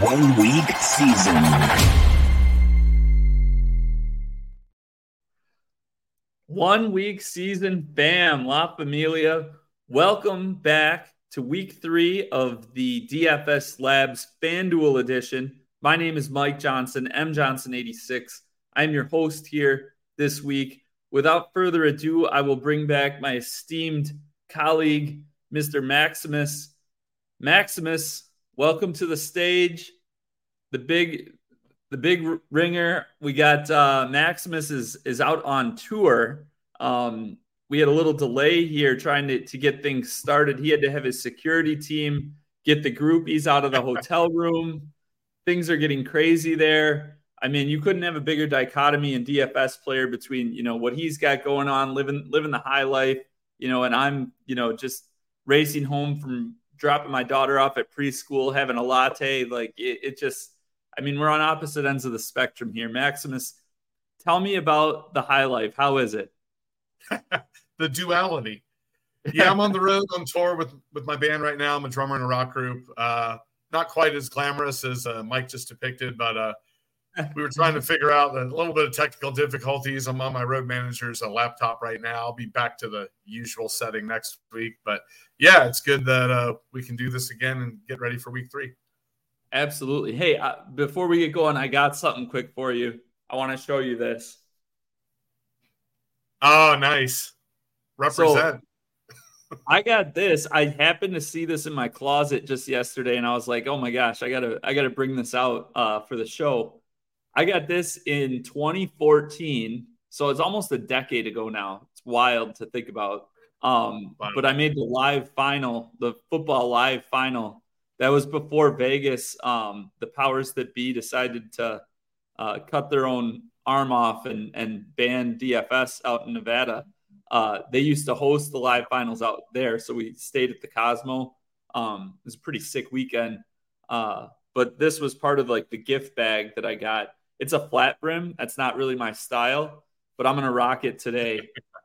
One week season. One week season, bam, La Familia. Welcome back to week three of the DFS Labs FanDuel edition. My name is Mike Johnson, M Johnson86. I'm your host here this week. Without further ado, I will bring back my esteemed colleague, Mr. Maximus. Maximus, welcome to the stage. The big the big ringer. We got uh, Maximus is is out on tour. Um, we had a little delay here trying to, to get things started. He had to have his security team get the groupies out of the hotel room. Things are getting crazy there. I mean, you couldn't have a bigger dichotomy in DFS player between, you know, what he's got going on, living living the high life, you know, and I'm, you know, just racing home from dropping my daughter off at preschool, having a latte. Like it, it just, I mean, we're on opposite ends of the spectrum here. Maximus, tell me about the high life. How is it? the duality. Yeah, I'm on the road on tour with with my band right now. I'm a drummer in a rock group. Uh, not quite as glamorous as uh, Mike just depicted, but uh, we were trying to figure out a little bit of technical difficulties. I'm on my road manager's uh, laptop right now. I'll be back to the usual setting next week. But yeah, it's good that uh, we can do this again and get ready for week three. Absolutely. Hey, uh, before we get going, I got something quick for you. I want to show you this. Oh, nice. Represent. So, I got this. I happened to see this in my closet just yesterday, and I was like, "Oh my gosh, I gotta, I gotta bring this out uh, for the show." I got this in 2014, so it's almost a decade ago now. It's wild to think about. Um, wow. But I made the live final, the football live final. That was before Vegas. Um, the powers that be decided to uh, cut their own arm off and and ban DFS out in Nevada. Uh, they used to host the live finals out there, so we stayed at the Cosmo. Um, it was a pretty sick weekend. Uh, but this was part of like the gift bag that I got it's a flat brim. That's not really my style, but I'm gonna rock it today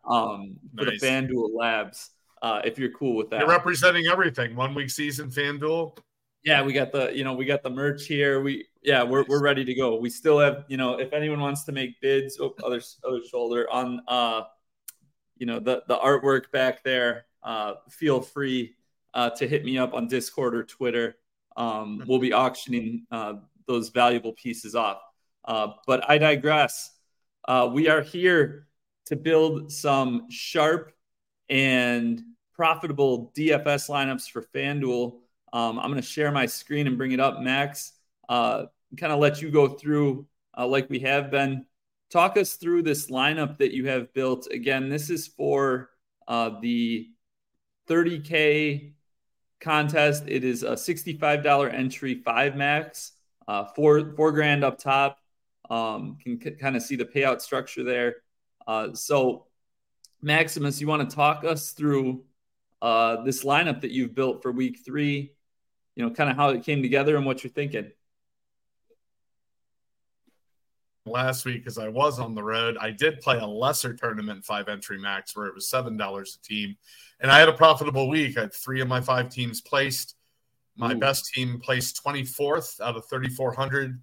um, for nice. the FanDuel Labs. Uh, if you're cool with that, you're representing everything. One week season FanDuel. Yeah, we got the you know we got the merch here. We yeah we're we're ready to go. We still have you know if anyone wants to make bids, oh, other other shoulder on uh you know the the artwork back there. Uh, feel free uh, to hit me up on Discord or Twitter. Um, we'll be auctioning uh, those valuable pieces off. Uh, but I digress. Uh, we are here to build some sharp and profitable DFS lineups for FanDuel. Um, I'm going to share my screen and bring it up, Max. Uh, kind of let you go through, uh, like we have been. Talk us through this lineup that you have built. Again, this is for uh, the 30K contest. It is a $65 entry, five max, uh, four, four grand up top um, can c- kind of see the payout structure there. Uh, so, Maximus, you want to talk us through uh, this lineup that you've built for week three? You know, kind of how it came together and what you're thinking. Last week, as I was on the road, I did play a lesser tournament, five entry max, where it was seven dollars a team, and I had a profitable week. I had three of my five teams placed. My Ooh. best team placed 24th out of 3,400.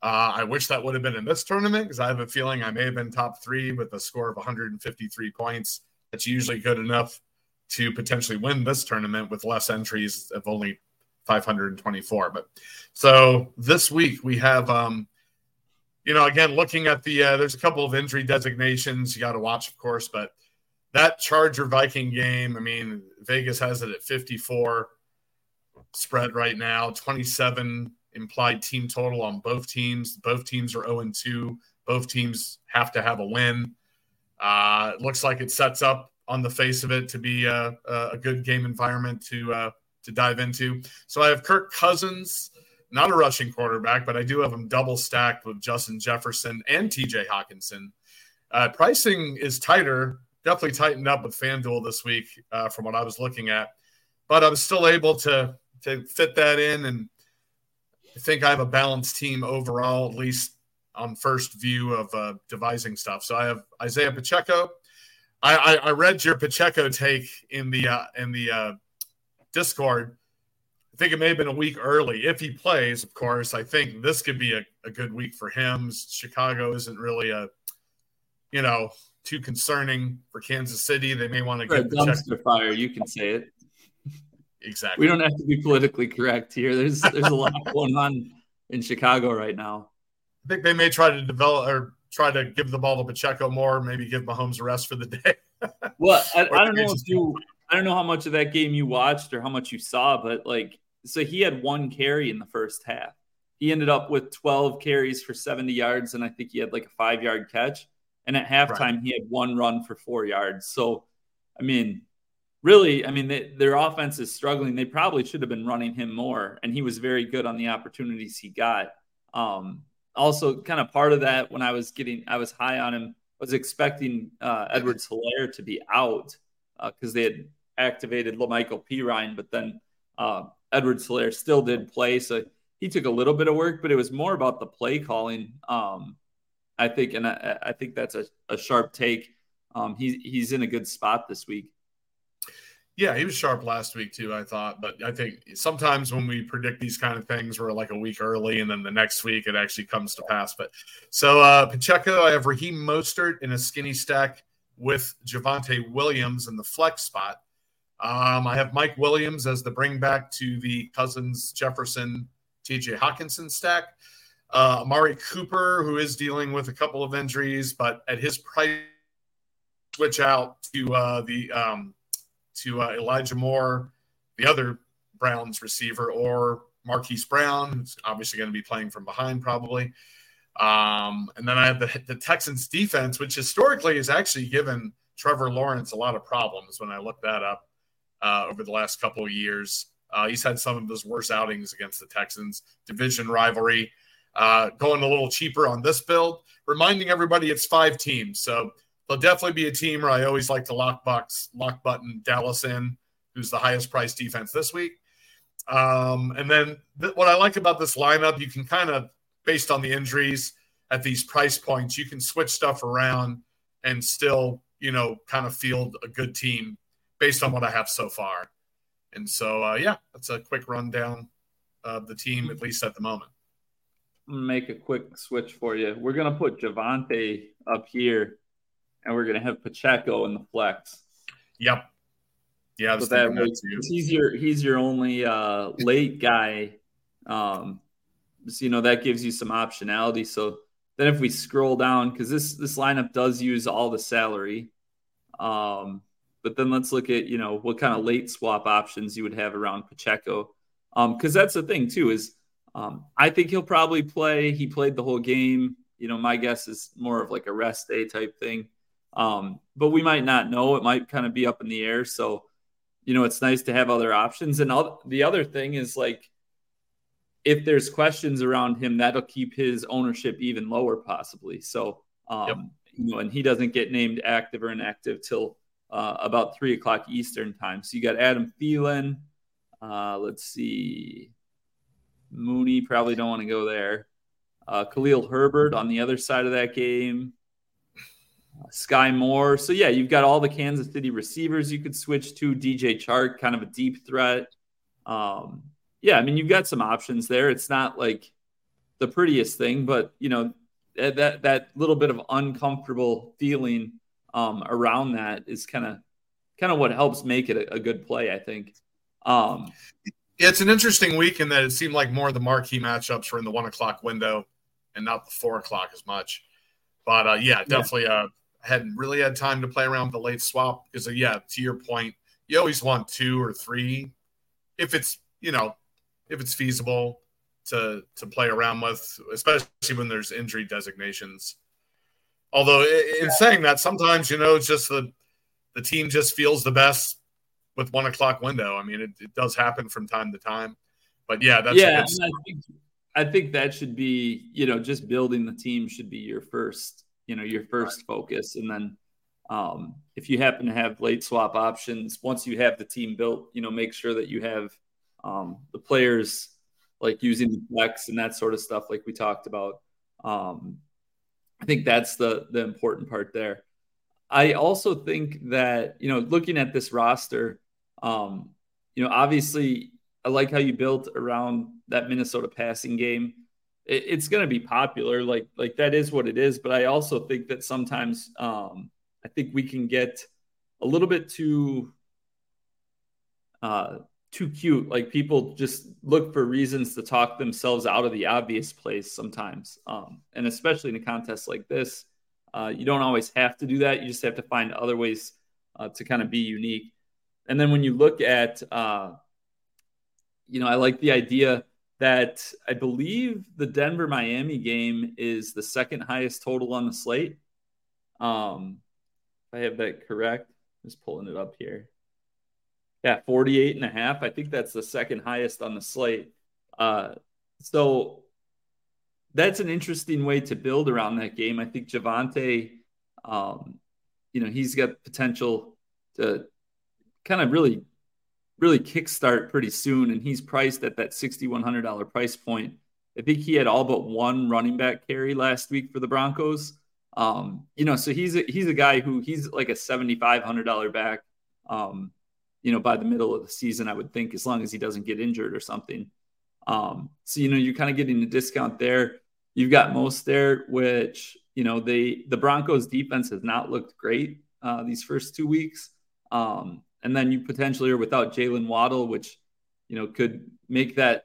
Uh, I wish that would have been in this tournament because I have a feeling I may have been top three with a score of 153 points. That's usually good enough to potentially win this tournament with less entries of only 524. But so this week we have, um, you know, again, looking at the, uh, there's a couple of injury designations you got to watch, of course, but that Charger Viking game, I mean, Vegas has it at 54 spread right now, 27 implied team total on both teams. Both teams are 0 2. Both teams have to have a win. Uh, it looks like it sets up on the face of it to be a, a good game environment to uh, to dive into. So I have Kirk Cousins, not a rushing quarterback, but I do have him double stacked with Justin Jefferson and TJ Hockenson. Uh, pricing is tighter, definitely tightened up with FanDuel this week uh, from what I was looking at, but I was still able to to fit that in and I think I have a balanced team overall, at least on first view of uh, devising stuff. So I have Isaiah Pacheco. I, I, I read your Pacheco take in the uh, in the uh, Discord. I think it may have been a week early. If he plays, of course, I think this could be a, a good week for him. Chicago isn't really a, you know, too concerning for Kansas City. They may want to get a dumpster fire. You can say it. Exactly. We don't have to be politically correct here. There's there's a lot going on in Chicago right now. I think they may try to develop or try to give the ball to Pacheco more. Maybe give Mahomes a rest for the day. well, I, I don't know if you. I don't know how much of that game you watched or how much you saw, but like, so he had one carry in the first half. He ended up with 12 carries for 70 yards, and I think he had like a five yard catch. And at halftime, right. he had one run for four yards. So, I mean, really, I mean, they, their offense is struggling. They probably should have been running him more, and he was very good on the opportunities he got. Um, also, kind of part of that when I was getting, I was high on him, was expecting uh, Edwards Helaire to be out because uh, they had activated La'Mical Perine, but then uh, Edwards Helaire still did play. So he took a little bit of work, but it was more about the play calling. Um, I think, and I, I think that's a, a sharp take. Um, he's he's in a good spot this week. Yeah, he was sharp last week too. I thought, but I think sometimes when we predict these kind of things, we're like a week early, and then the next week it actually comes to pass. But so uh, Pacheco, I have Raheem Mostert in a skinny stack with Javonte Williams in the flex spot. Um, I have Mike Williams as the bring back to the Cousins Jefferson TJ Hockenson stack. Uh, Amari Cooper, who is dealing with a couple of injuries, but at his price, switch out to uh, the um, to uh, Elijah Moore, the other Browns receiver, or Marquise Brown, who's obviously going to be playing from behind probably. Um, and then I have the, the Texans defense, which historically has actually given Trevor Lawrence a lot of problems when I look that up uh, over the last couple of years. Uh, he's had some of his worst outings against the Texans. Division rivalry. Uh, going a little cheaper on this build, reminding everybody it's five teams. So there'll definitely be a team where I always like to lock box, lock button Dallas in, who's the highest price defense this week. Um, and then th- what I like about this lineup, you can kind of, based on the injuries at these price points, you can switch stuff around and still, you know, kind of field a good team based on what I have so far. And so, uh, yeah, that's a quick rundown of the team, at least at the moment. Make a quick switch for you. We're going to put Javonte up here, and we're going to have Pacheco in the flex. Yep. Yeah, so that, he's your he's your only uh, late guy. Um, so, you know that gives you some optionality. So then, if we scroll down, because this this lineup does use all the salary, um, but then let's look at, you know, what kind of late swap options you would have around Pacheco. Um, because that's the thing too, is um, I think he'll probably play. He played the whole game. You know, my guess is more of like a rest day type thing. Um, but we might not know. It might kind of be up in the air. So, you know, it's nice to have other options. And all, the other thing is like, if there's questions around him, that'll keep his ownership even lower, possibly. So, um, yep. you know, and he doesn't get named active or inactive till uh, about three o'clock Eastern time. So you got Adam Thielen. Uh, let's see. Mooney probably don't want to go there. Uh, Khalil Herbert on the other side of that game. Uh, Skyy Moore. So yeah, you've got all the Kansas City receivers you could switch to. DJ Chark, kind of a deep threat. Um, yeah, I mean you've got some options there. It's not like the prettiest thing, but you know that that little bit of uncomfortable feeling um, around that is kind of kind of what helps make it a, a good play, I think. Um, it's an interesting week in that it seemed like more of the marquee matchups were in the one o'clock window and not the four o'clock as much. But uh, yeah, definitely yeah. Uh, hadn't really had time to play around with the late swap because yeah, to your point, you always want two or three if it's you know if it's feasible to to play around with, especially when there's injury designations. Although in yeah. saying that, sometimes you know it's just the the team just feels the best with one o'clock window. I mean, it, it does happen from time to time, but yeah, that's yeah. I think, I think that should be you know just building the team should be your first you know your first focus, and then um, if you happen to have late swap options, once you have the team built, you know make sure that you have um, the players like using the flex and that sort of stuff, like we talked about. Um, I think that's the the important part there. I also think that you know looking at this roster, um, you know, obviously I like how you built around that Minnesota passing game. It, it's going to be popular, like like that is what it is. But I also think that sometimes um, I think we can get a little bit too uh, too cute. Like people just look for reasons to talk themselves out of the obvious place sometimes, um, and especially in a contest like this, uh, you don't always have to do that. You just have to find other ways uh, to kind of be unique. And then when you look at, uh, you know, I like the idea that I believe the Denver Miami game is the second highest total on the slate. Um, I have that correct, just pulling it up here. Yeah, 48 and a half. I think that's the second highest on the slate. Uh, so that's an interesting way to build around that game. I think Javonte, um, you know, he's got potential to kind of really, really kickstart pretty soon. And he's priced at that $6,100 price point. I think he had all but one running back carry last week for the Broncos. Um, you know, so he's a, he's a guy who he's like a $7,500 back. Um, you know, by the middle of the season, I would think, as long as he doesn't get injured or something. Um, so you know, you're kind of getting a discount there. You've got Mostert, which you know they the Broncos defense has not looked great uh, these first two weeks. Um, and then you potentially are without Jaylen Waddle, which you know could make that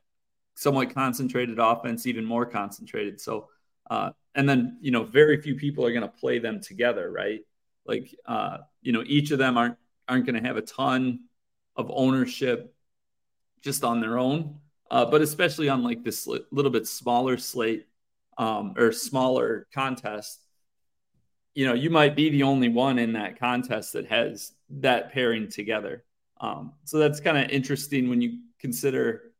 somewhat concentrated offense even more concentrated. So, uh, and then you know very few people are going to play them together, right? Like uh, you know each of them aren't aren't going to have a ton of ownership just on their own, uh, but especially on like this little bit smaller slate um, or smaller contest, you know, you might be the only one in that contest that has that pairing together. Um, so that's kind of interesting when you consider,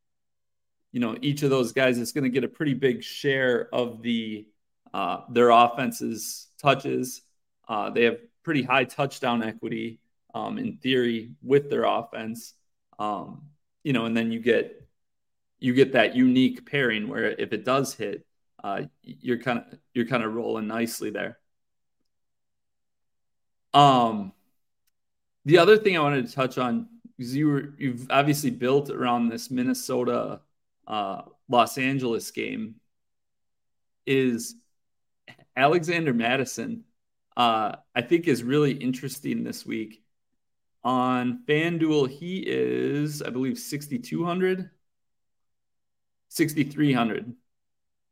you know, each of those guys is going to get a pretty big share of the uh, their offense's touches. Uh, they have pretty high touchdown equity um, in theory with their offense. Um, you know, and then you get you get that unique pairing where if it does hit, uh, you're kind of you're kind of rolling nicely there. Um, the other thing I wanted to touch on is you were you've obviously built around this Minnesota uh, Los Angeles game is Alexander Mattison. Uh, I think is really interesting this week. On FanDuel, he is, I believe, 6,200, 6,300.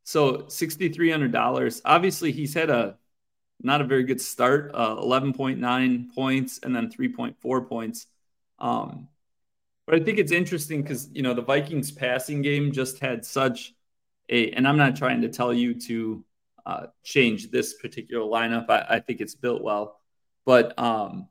So $6,300. Obviously, he's had a not a very good start, uh, 11.9 points and then 3.4 points. Um, but I think it's interesting because, you know, the Vikings passing game just had such a, and I'm not trying to tell you to uh, change this particular lineup. I, I, think it's built well. But um,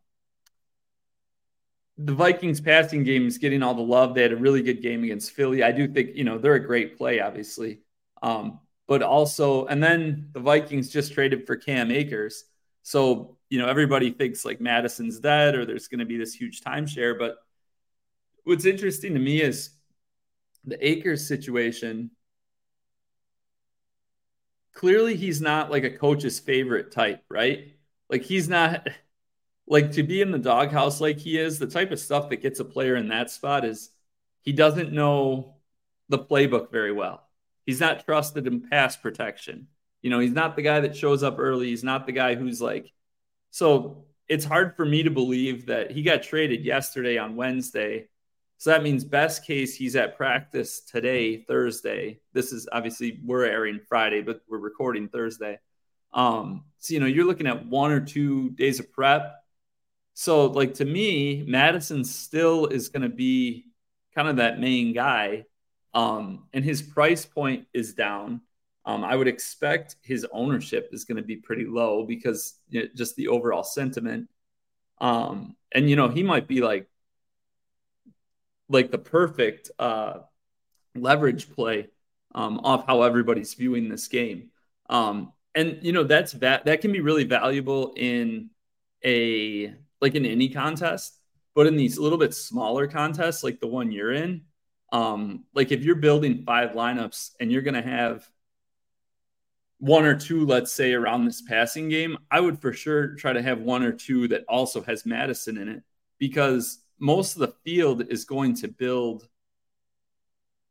the Vikings passing game is getting all the love. They had a really good game against Philly. I do think, you know, they're a great play, obviously. Um, but also, and then the Vikings just traded for Cam Akers. So, you know, everybody thinks like Mattison's dead or there's going to be this huge timeshare. But what's interesting to me is the Akers situation. Clearly, he's not like a coach's favorite type, right? Like, he's not like to be in the doghouse like he is. The type of stuff that gets a player in that spot is he doesn't know the playbook very well he's not trusted in pass protection. You know, he's not the guy that shows up early. He's not the guy who's like, so it's hard for me to believe that he got traded yesterday on Wednesday. So that means best case he's at practice today, Thursday. This is obviously we're airing Friday, but we're recording Thursday. Um, so you know, you're looking at one or two days of prep. So like to me, Mattison still is going to be kind of that main guy. Um, and his price point is down. Um, I would expect his ownership is going to be pretty low because you know, just the overall sentiment. Um, and you know, he might be like like the perfect uh, leverage play um, off how everybody's viewing this game. Um, and you know, that's that that can be really valuable in a like in any contest, but in these little bit smaller contests like the one you're in, um, like if you're building five lineups and you're going to have one or two, let's say, around this passing game, I would for sure try to have one or two that also has Mattison in it because most of the field is going to build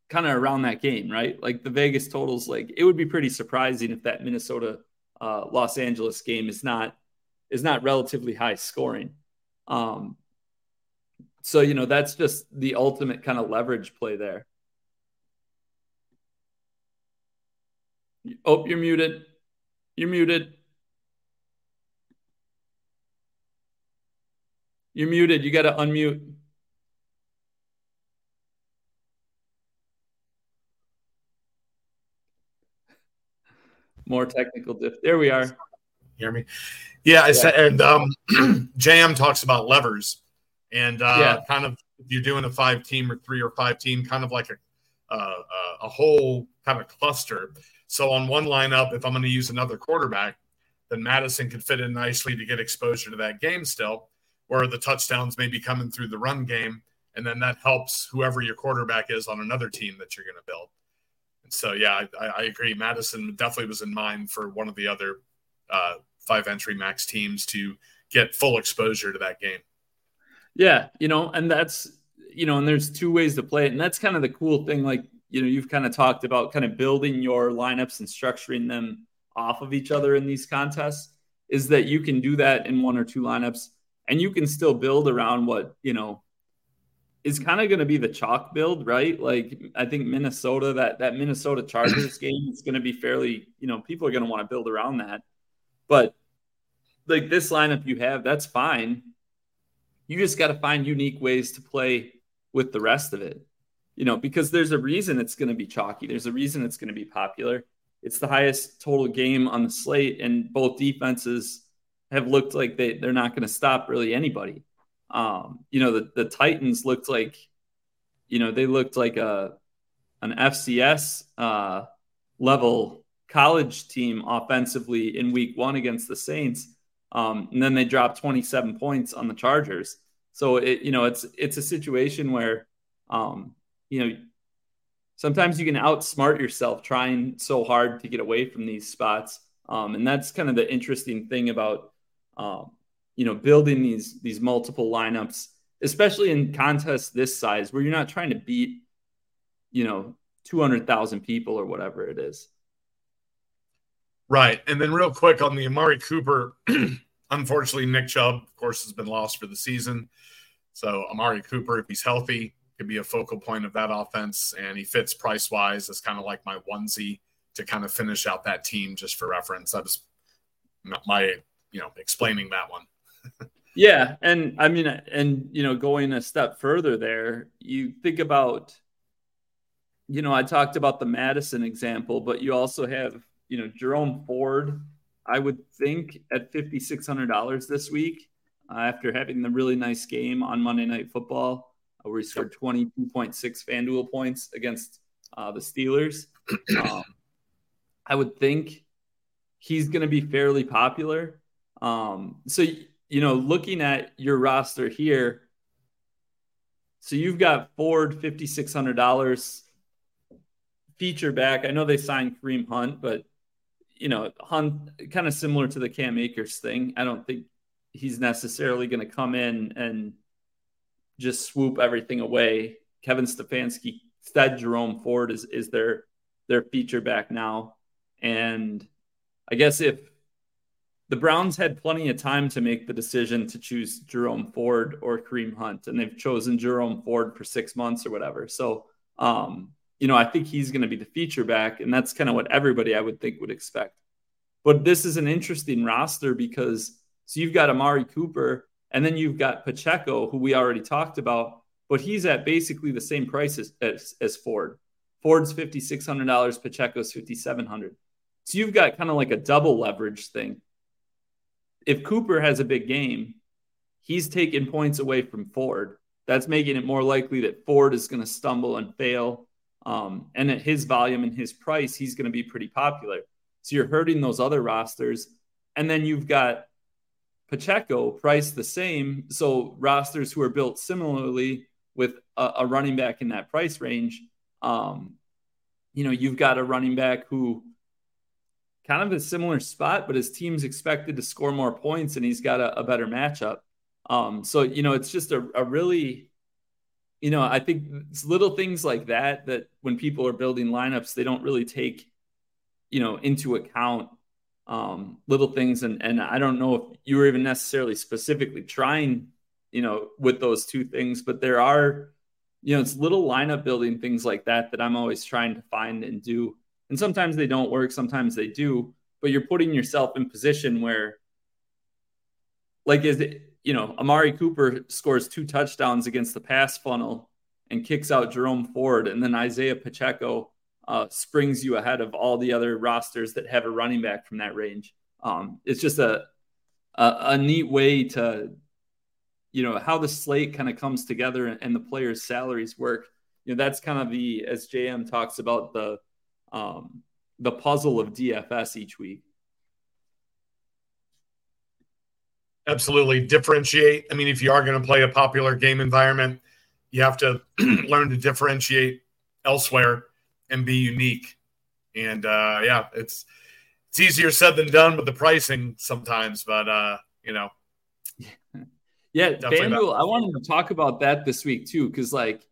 kind of around that game, right? Like the Vegas totals, like it would be pretty surprising if that Minnesota uh, Los Angeles game is not is not relatively high scoring. Um, so you know that's just the ultimate kind of leverage play there. Oh, you're muted. You're muted. You're muted. You got to unmute. More technical diff. There we are. Hear me? Yeah, I yeah. said, and um, Jam talks about levers, and uh, yeah. kind of if you're doing a five team or three or five team, kind of like a uh, a whole kind of cluster. So on one lineup, if I'm going to use another quarterback, then Mattison could fit in nicely to get exposure to that game still, where the touchdowns may be coming through the run game, and then that helps whoever your quarterback is on another team that you're going to build. And so, yeah, I, I, agree. Mattison definitely was in mind for one of the other uh, five entry max teams to get full exposure to that game. Yeah, you know, and that's you know, and there's two ways to play it, and that's kind of the cool thing. Like you know, you've kind of talked about kind of building your lineups and structuring them off of each other in these contests. Is that you can do that in one or two lineups, and you can still build around what you know is kind of going to be the chalk build, right? Like I think Minnesota that that Minnesota Chargers game is going to be fairly, you know, people are going to want to build around that. But like this lineup you have, that's fine. You just got to find unique ways to play with the rest of it. You know, because there's a reason it's going to be chalky. There's a reason it's going to be popular. It's the highest total game on the slate and both defenses have looked like they they're not going to stop really anybody. Um, you know, the, the Titans looked like, you know, they looked like a an FCS uh, level college team offensively in week one against the Saints. Um, and then they dropped 27 points on the Chargers. So it, you know, it's it's a situation where um, you know, sometimes you can outsmart yourself trying so hard to get away from these spots. Um, and that's kind of the interesting thing about um, you know building these these multiple lineups especially in contests this size where you're not trying to beat you know 200,000 people or whatever it is right. And then real quick on the Amari Cooper unfortunately Nick Chubb of course has been lost for the season. So Amari Cooper if he's healthy could be a focal point of that offense. And he fits price wise as kind of like my onesie to kind of finish out that team just for reference. That was my you know explaining that one. Yeah, and I mean, and you know, going a step further there, you think about, you know, I talked about the Mattison example, but you also have, you know, Jerome Ford. I would think at fifty six hundred dollars this week, uh, after having the really nice game on Monday Night Football, uh, where he scored twenty two point six FanDuel points against uh, the Steelers. Um, I would think he's going to be fairly popular. Um, so you know, looking at your roster here, so you've got Ford fifty six hundred dollars feature back. I know they signed Kareem Hunt, but you know, Hunt kind of similar to the Cam Akers thing. I don't think he's necessarily going to come in and just swoop everything away. Kevin Stefanski said Jerome Ford is is their their feature back now, and I guess if the Browns had plenty of time to make the decision to choose Jerome Ford or Kareem Hunt, and they've chosen Jerome Ford for six months or whatever. So, um, you know, I think he's going to be the feature back, and that's kind of what everybody I would think would expect. But this is an interesting roster because so you've got Amari Cooper, and then you've got Pacheco, who we already talked about, but he's at basically the same price as, as, as Ford. Ford's fifty six hundred dollars, Pacheco's fifty seven hundred. So you've got kind of like a double leverage thing if Cooper has a big game, he's taking points away from Ford. That's making it more likely that Ford is going to stumble and fail. Um, and at his volume and his price, he's going to be pretty popular. So you're hurting those other rosters. And then you've got Pacheco priced the same. So rosters who are built similarly with a, a running back in that price range, um, you know, you've got a running back who kind of a similar spot, but his team's expected to score more points and he's got a, a better matchup. Um, so, you know, it's just a, a really you know, I think it's little things like that that when people are building lineups, they don't really take, you know, into account um, little things. And and I don't know if you were even necessarily specifically trying, you know, with those two things, but there are, you know, it's little lineup building things like that that I'm always trying to find and do. And sometimes they don't work, sometimes they do, but you're putting yourself in position where, like, is it you know, Amari Cooper scores two touchdowns against the pass funnel and kicks out Jerome Ford, and then Isaiah Pacheco uh, springs you ahead of all the other rosters that have a running back from that range. Um, it's just a, a, a neat way to, you know, how the slate kind of comes together and the players' salaries work. You know, that's kind of the as JM talks about the um, the puzzle of DFS each week. Absolutely differentiate. I mean, if you are going to play a popular game environment, you have to learn to differentiate elsewhere and be unique. And uh, yeah, it's it's easier said than done with the pricing sometimes, but uh, you know. Yeah, FanDuel. I wanted to talk about that this week too, because like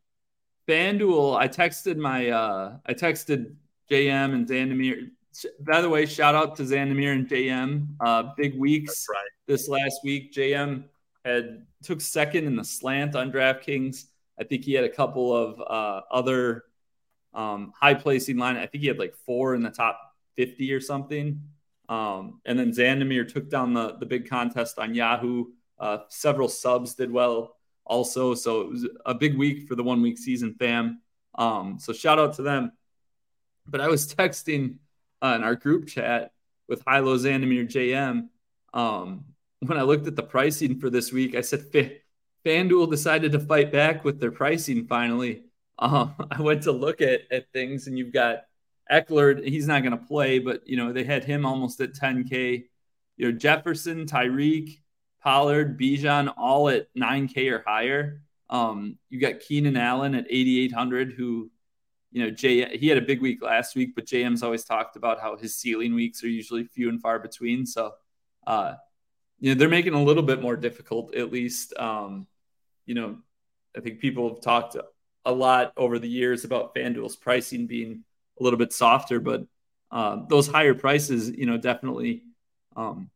FanDuel, I texted my uh I texted JM and Zandamir by the way, shout out to Zandamir and JM. Uh, big weeks right. this last week. JM had took second in the slant on DraftKings. I think he had a couple of uh, other um, high placing line. I think he had like four in the top 50 or something. Um, and then Zandamir took down the, the big contest on Yahoo. Uh, several subs did well also. So it was a big week for the one week season fam. Um, so shout out to them. But I was texting uh, in our group chat with High Hilo Zandamir JM. Um, when I looked at the pricing for this week, I said FanDuel decided to fight back with their pricing finally. Um, I went to look at, at things, and you've got Ekeler. He's not going to play, but you know they had him almost at 10K. You know Jefferson, Tyreek, Pollard, Bijan, all at 9K or higher. Um, you got Keenan Allen at 8,800, who you know, Jay, he had a big week last week, but JM's always talked about how his ceiling weeks are usually few and far between. So, uh, you know, they're making a little bit more difficult, at least. Um, you know, I think people have talked a lot over the years about FanDuel's pricing being a little bit softer, but uh, those higher prices, you know, definitely um,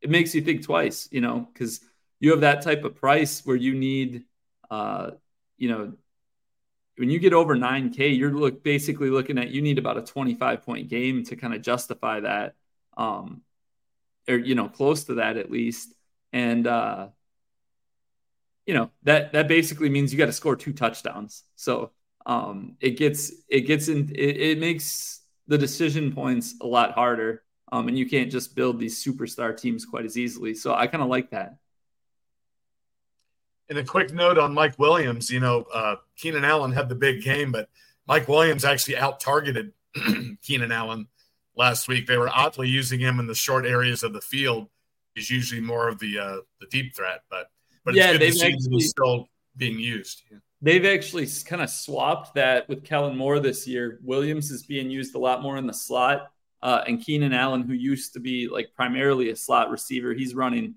it makes you think twice, you know, because you have that type of price where you need, uh, you know, when you get over 9K, you're look basically looking at you need about a 25 point game to kind of justify that, um, or you know, close to that at least. And uh, you know that that basically means you got to score two touchdowns. So um, it gets it gets in it, it makes the decision points a lot harder. Um, and you can't just build these superstar teams quite as easily. So I kind of like that. And a quick note on Mike Williams, you know, uh, Keenan Allen had the big game, but Mike Williams actually out targeted Keenan Allen last week. They were oddly using him in the short areas of the field. He's usually more of the uh, the deep threat, but but yeah, it's good to see actually, still being used. They've actually kind of swapped that with Kellen Moore this year. Williams is being used a lot more in the slot, uh, and Keenan Allen, who used to be like primarily a slot receiver, he's running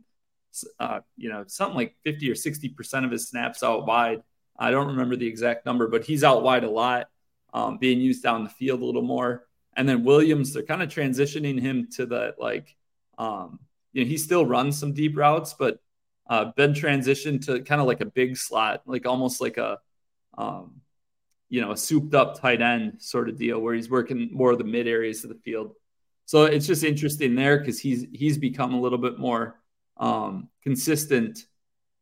uh, you know, something like 50 or 60% of his snaps out wide. I don't remember the exact number, but he's out wide a lot, um, being used down the field a little more. And then Williams, they're kind of transitioning him to the like, um, you know, he still runs some deep routes, but uh, been transitioned to kind of like a big slot, like almost like a, um, you know, a souped up tight end sort of deal where he's working more of the mid areas of the field. So it's just interesting there because he's he's become a little bit more um, consistent,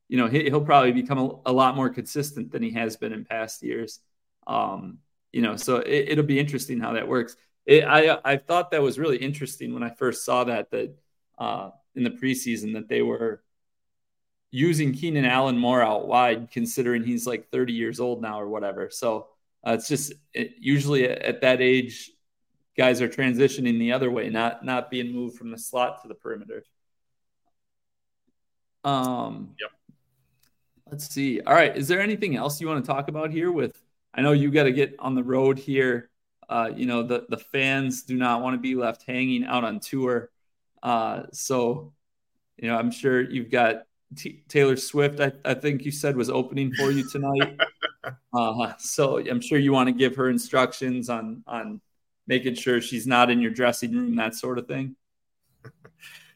you know, he, will probably become a, a, lot more consistent than he has been in past years. Um, you know, so it, will be interesting how that works. It, I I thought that was really interesting when I first saw that that uh, in the preseason that they were using Keenan Allen more out wide, considering he's like 30 years old now or whatever. So uh, it's just it, usually at that age, guys are transitioning the other way, not not being moved from the slot to the perimeter. Um, yep. Let's see. All right. Is there anything else you want to talk about here? With I know you got to get on the road here. Uh, you know the the fans do not want to be left hanging out on tour. Uh, so, you know, I'm sure you've got T- Taylor Swift. I, I think you said was opening for you tonight. uh, so I'm sure you want to give her instructions on on making sure she's not in your dressing room, that sort of thing.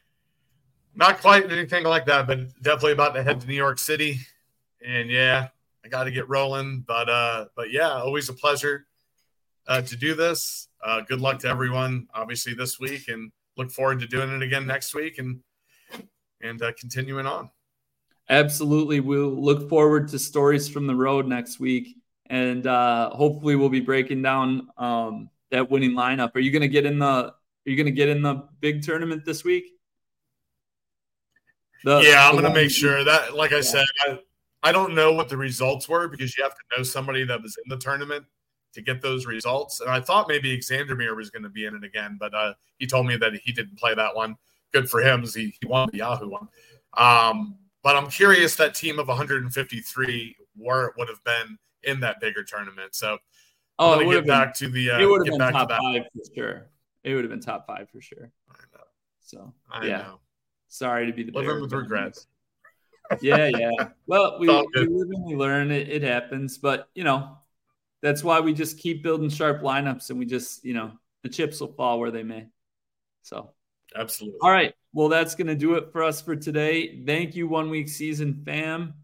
Not quite anything like that, but definitely about to head to New York City. And yeah, I got to get rolling. But uh, but yeah, always a pleasure uh, to do this. Uh, good luck to everyone, obviously this week, and look forward to doing it again next week and and uh, continuing on. Absolutely, we'll look forward to stories from the road next week, and uh, hopefully we'll be breaking down um, that winning lineup. Are you going to get in the Are you going to get in the big tournament this week? The, yeah, I'm going to make sure that, like I yeah. said, I, I don't know what the results were because you have to know somebody that was in the tournament to get those results. And I thought maybe Xandermere was going to be in it again, but uh, he told me that he didn't play that one. Good for him, he, he won the Yahoo one. Um, but I'm curious that team of 153 were would have been in that bigger tournament. So oh, I'm get been, back to the. Uh, it would have been top five for sure. It would have been top five for sure. I know. So I yeah. Know. Sorry to be the living with regrets. yeah, yeah. Well, we, we live and we learn. It, it happens, but you know, that's why we just keep building sharp lineups, and we just, you know, the chips will fall where they may. So, absolutely. All right. Well, that's going to do it for us for today. Thank you, One Week Season fam.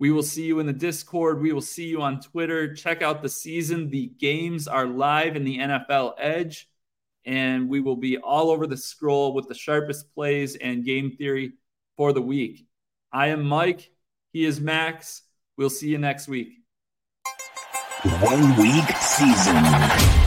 We will see you in the Discord. We will see you on Twitter. Check out the season. The games are live in the NFL Edge, and we will be all over the scroll with the sharpest plays and game theory for the week. I am Mike. He is Max. We'll see you next week. One week season.